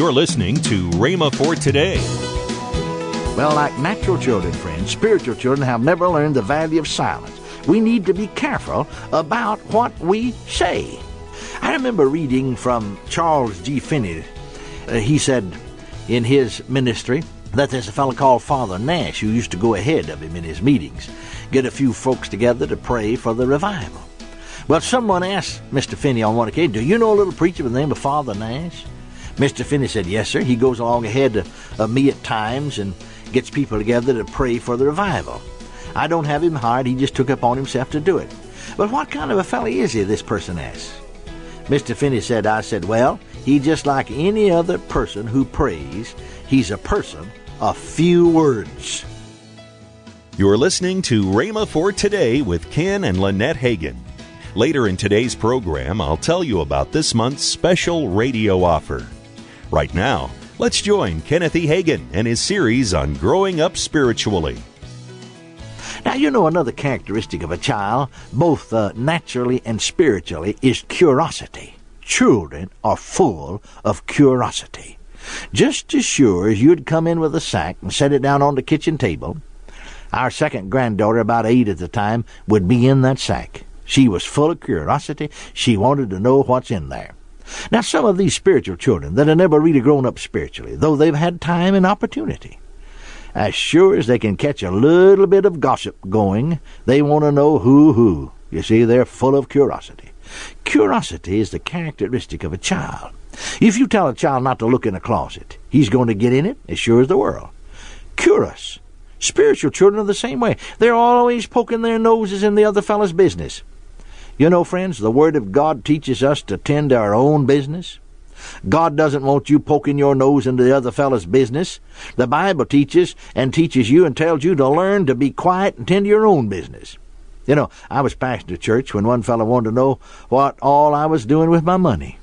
You're listening to Rhema for Today. Well, like natural children, friends, spiritual children have never learned the value of silence. We need to be careful about what we say. I remember reading from Charles G. Finney. Uh, he said in his ministry that there's a fellow called Father Nash who used to go ahead of him in his meetings, get a few folks together to pray for the revival. Well, someone asked Mr. Finney on one occasion, Do you know a little preacher by the name of Father Nash? Mr. Finney said, Yes, sir. He goes along ahead of me at times and gets people together to pray for the revival. I don't have him hired, he just took upon himself to do it. But what kind of a fellow is he, this person asked. Mr. Finney said, I said, Well, he's just like any other person who prays. He's a person of few words. You're listening to Rhema for Today with Ken and Lynette Hagin. Later in today's program, I'll tell you about this month's special radio offer. Right now, let's join Kenneth E. Hagin and his series on growing up spiritually. Now, you know, another characteristic of a child, both uh, naturally and spiritually, is curiosity. Children are full of curiosity. Just as sure as you'd come in with a sack and set it down on the kitchen table, our second granddaughter, about eight at the time, would be in that sack. She was full of curiosity. She wanted to know what's in there. Now, some of these spiritual children that have never really grown up spiritually, though they've had time and opportunity, as sure as they can catch a little bit of gossip going, they want to know who who. You see, they're full of curiosity. Curiosity is the characteristic of a child. If you tell a child not to look in a closet, he's going to get in it as sure as the world. Curious. Spiritual children are the same way. They're always poking their noses in the other fellow's business. You know, friends, the Word of God teaches us to tend to our own business. God doesn't want you poking your nose into the other fellow's business. The Bible teaches and teaches you and tells you to learn to be quiet and tend to your own business. You know, I was pastor of church when one fellow wanted to know what all I was doing with my money.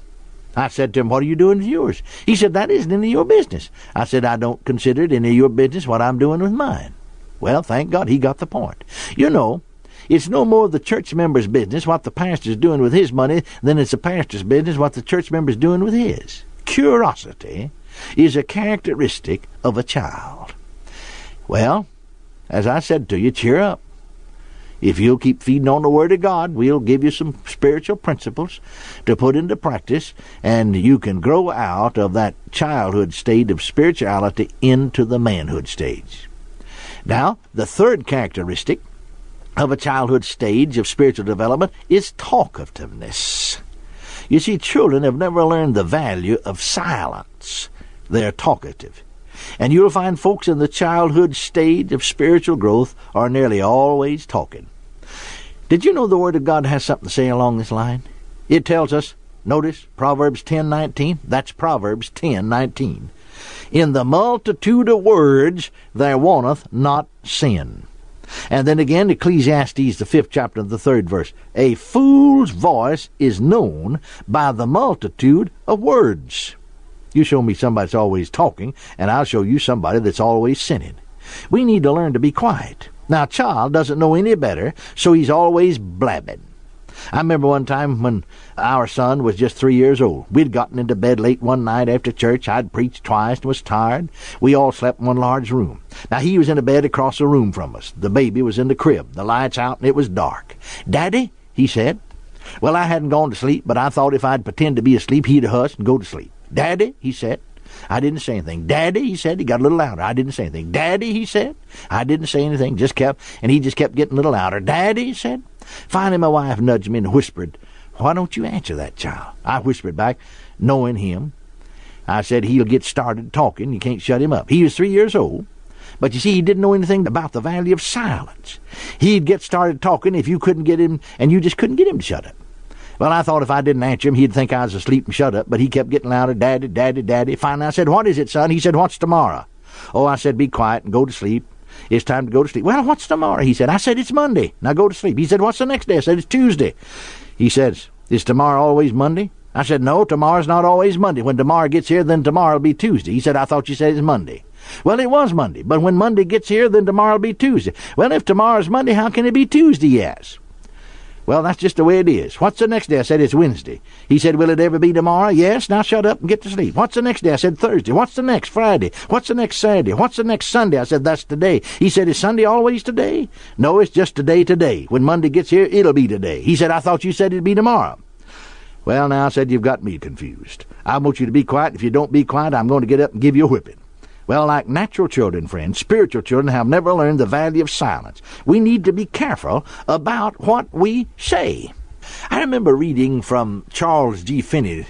I said to him, What are you doing with yours? He said, That isn't any of your business. I said, I don't consider it any of your business what I'm doing with mine. Well, thank God he got the point. You know, it's no more the church member's business what the pastor's doing with his money than it's the pastor's business what the church member's doing with his. Curiosity is a characteristic of a child. Well, as I said to you, cheer up. If you'll keep feeding on the Word of God, we'll give you some spiritual principles to put into practice, and you can grow out of that childhood state of spirituality into the manhood stage. Now, the third characteristic of a childhood stage of spiritual development is talkativeness. You see, children have never learned the value of silence. They're talkative. And you'll find folks in the childhood stage of spiritual growth are nearly always talking. Did you know the Word of God has something to say along this line? It tells us, notice Proverbs 10:19. That's Proverbs 10:19. In the multitude of words there wanteth not sin. And then again, Ecclesiastes, the fifth chapter, the third verse. A fool's voice is known by the multitude of words. You show me somebody that's always talking, and I'll show you somebody that's always sinning. We need to learn to be quiet. Now, a child doesn't know any better, so he's always blabbing. I remember one time when our son was just three years old. We'd gotten into bed late one night after church. I'd preached twice and was tired. We all slept in one large room. Now he was in a bed across the room from us. The baby was in the crib. The lights out and it was dark. Daddy, he said. Well, I hadn't gone to sleep, but I thought if I'd pretend to be asleep, he'd hush and go to sleep. Daddy, he said. I didn't say anything. Daddy, he said. He got a little louder. I didn't say anything. Daddy, he said. I didn't say anything. Just kept, and he just kept getting a little louder. Daddy, he said. Finally, my wife nudged me and whispered, Why don't you answer that child? I whispered back, knowing him. I said, He'll get started talking. You can't shut him up. He was three years old. But you see, he didn't know anything about the value of silence. He'd get started talking if you couldn't get him, and you just couldn't get him to shut up. Well, I thought if I didn't answer him, he'd think I was asleep and shut up, but he kept getting louder, Daddy, Daddy, Daddy. Finally, I said, What is it, son? He said, What's tomorrow? Oh, I said, Be quiet and go to sleep. It's time to go to sleep. Well, what's tomorrow? He said. I said, It's Monday. Now go to sleep. He said, What's the next day? I said, It's Tuesday. He says, Is tomorrow always Monday? I said, No, tomorrow's not always Monday. When tomorrow gets here, then tomorrow'll be Tuesday. He said, I thought you said it's Monday. Well, it was Monday, but when Monday gets here, then tomorrow'll be Tuesday. Well, if tomorrow's Monday, how can it be Tuesday, yes? Well, that's just the way it is. What's the next day? I said, It's Wednesday. He said, Will it ever be tomorrow? Yes. Now shut up and get to sleep. What's the next day? I said, Thursday. What's the next? Friday. What's the next Saturday? What's the next Sunday? I said, That's today. He said, Is Sunday always today? No, it's just today, today. When Monday gets here, it'll be today. He said, I thought you said it'd be tomorrow. Well, now, I said, You've got me confused. I want you to be quiet. If you don't be quiet, I'm going to get up and give you a whipping. Well, like natural children, friends, spiritual children have never learned the value of silence. We need to be careful about what we say. I remember reading from Charles G. Finney.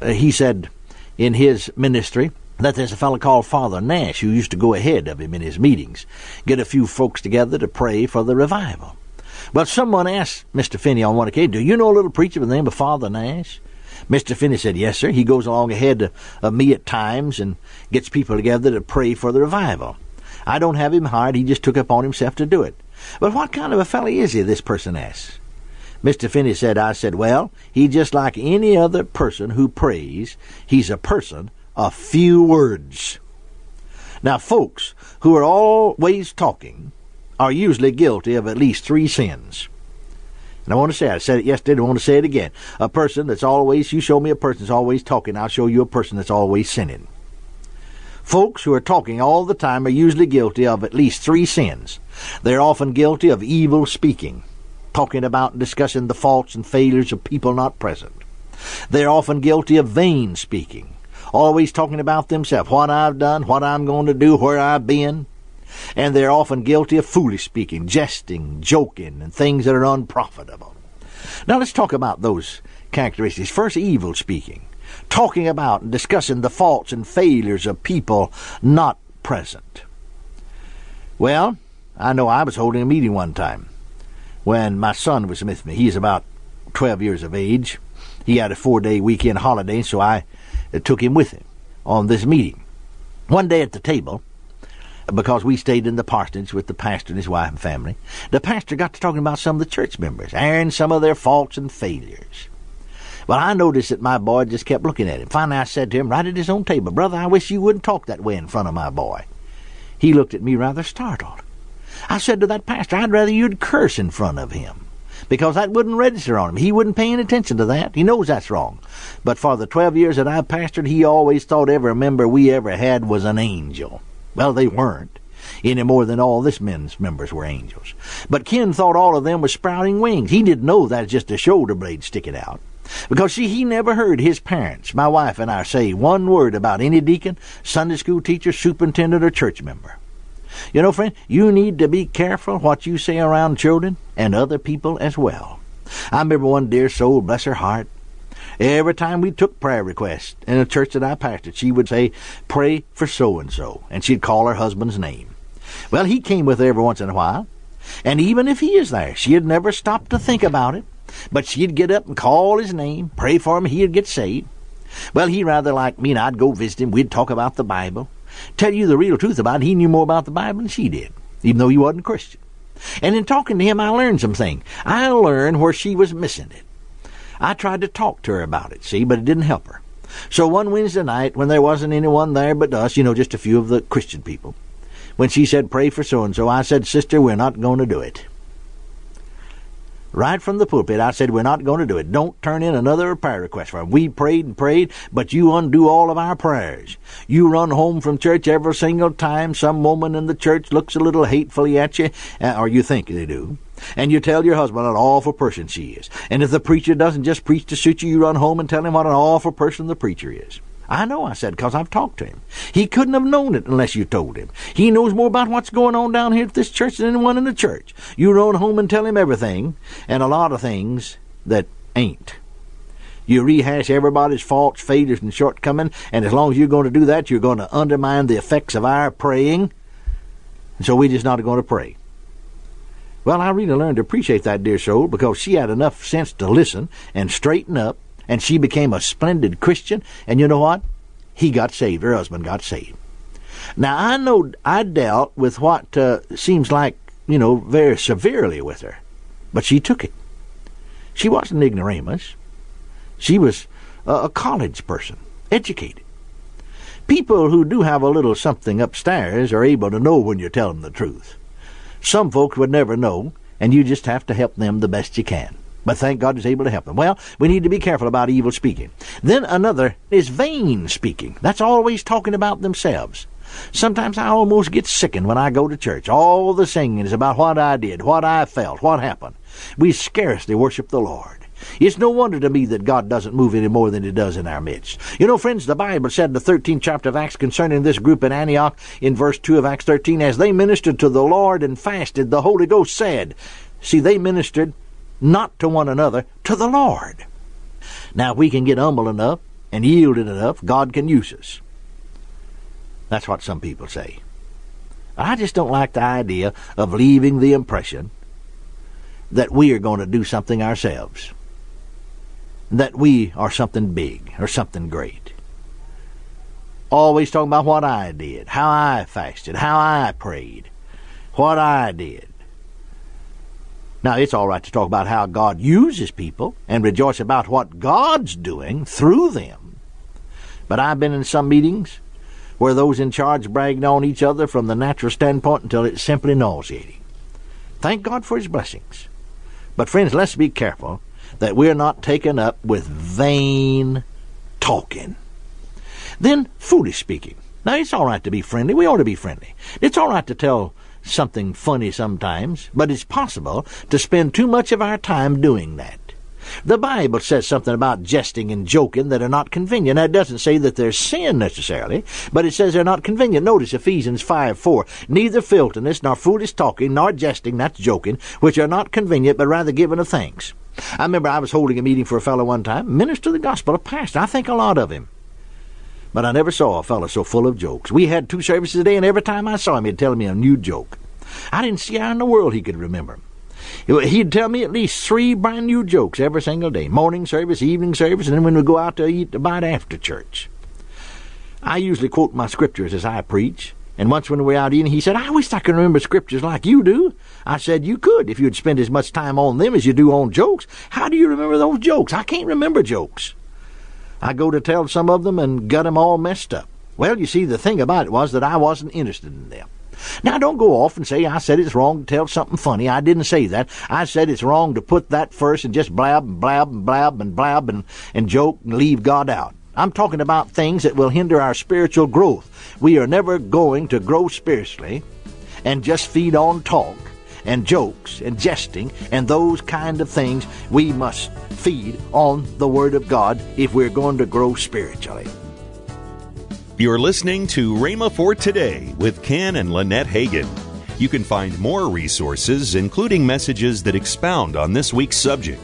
Uh, he said in his ministry that there's a fellow called Father Nash who used to go ahead of him in his meetings, get a few folks together to pray for the revival. But someone asked Mr. Finney on one occasion, Do you know a little preacher by the name of Father Nash? Mr. Finney said, Yes, sir. He goes along ahead of me at times and gets people together to pray for the revival. I don't have him hired. He just took upon himself to do it. But what kind of a fellow is he? This person asks. Mr. Finney said, I said, well, he's just like any other person who prays. He's a person of few words. Now, folks who are always talking are usually guilty of at least three sins. And I want to say, I said it yesterday, I want to say it again. A person that's always, you show me a person that's always talking, I'll show you a person that's always sinning. Folks who are talking all the time are usually guilty of at least three sins. They're often guilty of evil speaking, talking about and discussing the faults and failures of people not present. They're often guilty of vain speaking, always talking about themselves, what I've done, what I'm going to do, where I've been and they're often guilty of foolish speaking, jesting, joking, and things that are unprofitable. Now let's talk about those characteristics. First, evil speaking, talking about and discussing the faults and failures of people not present. Well, I know I was holding a meeting one time when my son was with me. He's about 12 years of age. He had a four day weekend holiday, so I took him with him on this meeting. One day at the table, because we stayed in the parsonage with the pastor and his wife and family. The pastor got to talking about some of the church members, and some of their faults and failures. Well, I noticed that my boy just kept looking at him. Finally, I said to him right at his own table, Brother, I wish you wouldn't talk that way in front of my boy. He looked at me rather startled. I said to that pastor, I'd rather you'd curse in front of him because that wouldn't register on him. He wouldn't pay any attention to that. He knows that's wrong. But for the 12 years that I've pastored, he always thought every member we ever had was an angel. Well, they weren't any more than all this men's members were angels. But Ken thought all of them were sprouting wings. He didn't know that's just a shoulder blade sticking out. Because, see, he never heard his parents, my wife and I, say one word about any deacon, Sunday school teacher, superintendent, or church member. You know, friend, you need to be careful what you say around children and other people as well. I remember one dear soul, bless her heart, Every time we took prayer requests in a church that I pastored, she would say, Pray for so and so. And she'd call her husband's name. Well, he came with her every once in a while. And even if he is there, she'd never stop to think about it. But she'd get up and call his name, pray for him, he'd get saved. Well, he rather liked me, and I'd go visit him. We'd talk about the Bible. Tell you the real truth about it, he knew more about the Bible than she did, even though he wasn't a Christian. And in talking to him, I learned some things. I learned where she was missing it. I tried to talk to her about it, see, but it didn't help her. So one Wednesday night, when there wasn't anyone there but us, you know, just a few of the Christian people, when she said, pray for so and so, I said, Sister, we're not going to do it. Right from the pulpit, I said, We're not going to do it. Don't turn in another prayer request for him. We prayed and prayed, but you undo all of our prayers. You run home from church every single time some woman in the church looks a little hatefully at you, uh, or you think they do. And you tell your husband an awful person she is. And if the preacher doesn't just preach to suit you, you run home and tell him what an awful person the preacher is. I know, I said, because I've talked to him. He couldn't have known it unless you told him. He knows more about what's going on down here at this church than anyone in the church. You run home and tell him everything, and a lot of things that ain't. You rehash everybody's faults, failures, and shortcomings, and as long as you're going to do that, you're going to undermine the effects of our praying. And so we're just not going to pray. Well, I really learned to appreciate that dear soul because she had enough sense to listen and straighten up, and she became a splendid Christian. And you know what? He got saved. Her husband got saved. Now, I know I dealt with what uh, seems like, you know, very severely with her, but she took it. She wasn't ignoramus. She was a, a college person, educated. People who do have a little something upstairs are able to know when you're telling the truth. Some folks would never know, and you just have to help them the best you can. But thank God is able to help them. Well, we need to be careful about evil speaking. Then another is vain speaking. That's always talking about themselves. Sometimes I almost get sickened when I go to church. All the singing is about what I did, what I felt, what happened. We scarcely worship the Lord. It's no wonder to me that God doesn't move any more than He does in our midst. You know, friends, the Bible said in the 13th chapter of Acts concerning this group in Antioch, in verse 2 of Acts 13, as they ministered to the Lord and fasted, the Holy Ghost said, See, they ministered not to one another, to the Lord. Now, if we can get humble enough and yielded enough, God can use us. That's what some people say. I just don't like the idea of leaving the impression that we are going to do something ourselves, that we are something big or something great. Always talking about what I did, how I fasted, how I prayed, what I did. Now, it's all right to talk about how God uses people and rejoice about what God's doing through them. But I've been in some meetings where those in charge bragged on each other from the natural standpoint until it's simply nauseating. Thank God for His blessings. But, friends, let's be careful that we're not taken up with vain talking. Then, foolish speaking. Now, it's all right to be friendly. We ought to be friendly. It's all right to tell something funny sometimes, but it's possible to spend too much of our time doing that. The Bible says something about jesting and joking that are not convenient. That doesn't say that they're sin necessarily, but it says they're not convenient. Notice Ephesians 5 4. Neither filthiness, nor foolish talking, nor jesting, that's joking, which are not convenient, but rather giving of thanks. I remember I was holding a meeting for a fellow one time, minister of the gospel, a pastor. I think a lot of him. But I never saw a fellow so full of jokes. We had two services a day, and every time I saw him, he'd tell me a new joke. I didn't see how in the world he could remember 'em. He'd tell me at least three brand new jokes every single day morning service, evening service, and then when we go out to eat about after church. I usually quote my scriptures as I preach, and once when we were out eating, he said, I wish I could remember scriptures like you do. I said, You could if you'd spend as much time on them as you do on jokes. How do you remember those jokes? I can't remember jokes. I go to tell some of them and got 'em all messed up. Well, you see, the thing about it was that I wasn't interested in them. Now, don't go off and say I said it's wrong to tell something funny. I didn't say that. I said it's wrong to put that first and just blab and blab and blab and blab and, and joke and leave God out. I'm talking about things that will hinder our spiritual growth. We are never going to grow spiritually and just feed on talk and jokes and jesting and those kind of things. We must feed on the Word of God if we're going to grow spiritually. You're listening to Rhema for Today with Ken and Lynette Hagin. You can find more resources, including messages that expound on this week's subject.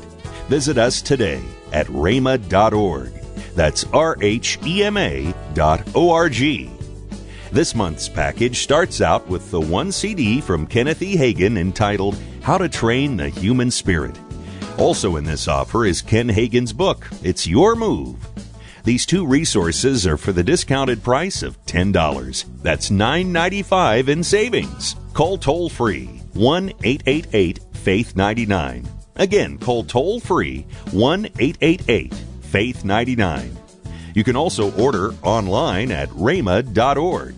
Visit us today at rhema.org. That's R H E M A dot O R G. This month's package starts out with the one CD from Kenneth E. Hagin entitled How to Train the Human Spirit. Also in this offer is Ken Hagin's book, It's Your Move. These two resources are for the discounted price of $10. That's $9.95 in savings. Call toll free 1 888 Faith 99. Again, call toll free 1 888 Faith 99. You can also order online at rhema.org.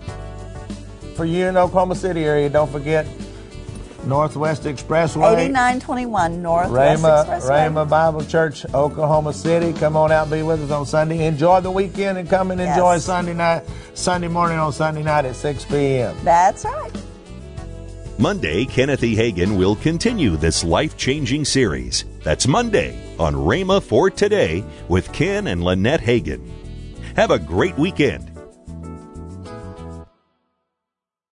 For you in Oklahoma City area, don't forget Northwest Expressway. 8921 Northwest Rhema, Expressway. Rhema Bible Church, Oklahoma City. Come on out and be with us on Sunday. Enjoy the weekend and come and enjoy Sunday night, Sunday morning on Sunday night at 6 p.m. That's right. Monday, Kenneth E. Hagin will continue this life changing series. That's Monday on Rhema for Today with Ken and Lynette Hagin. Have a great weekend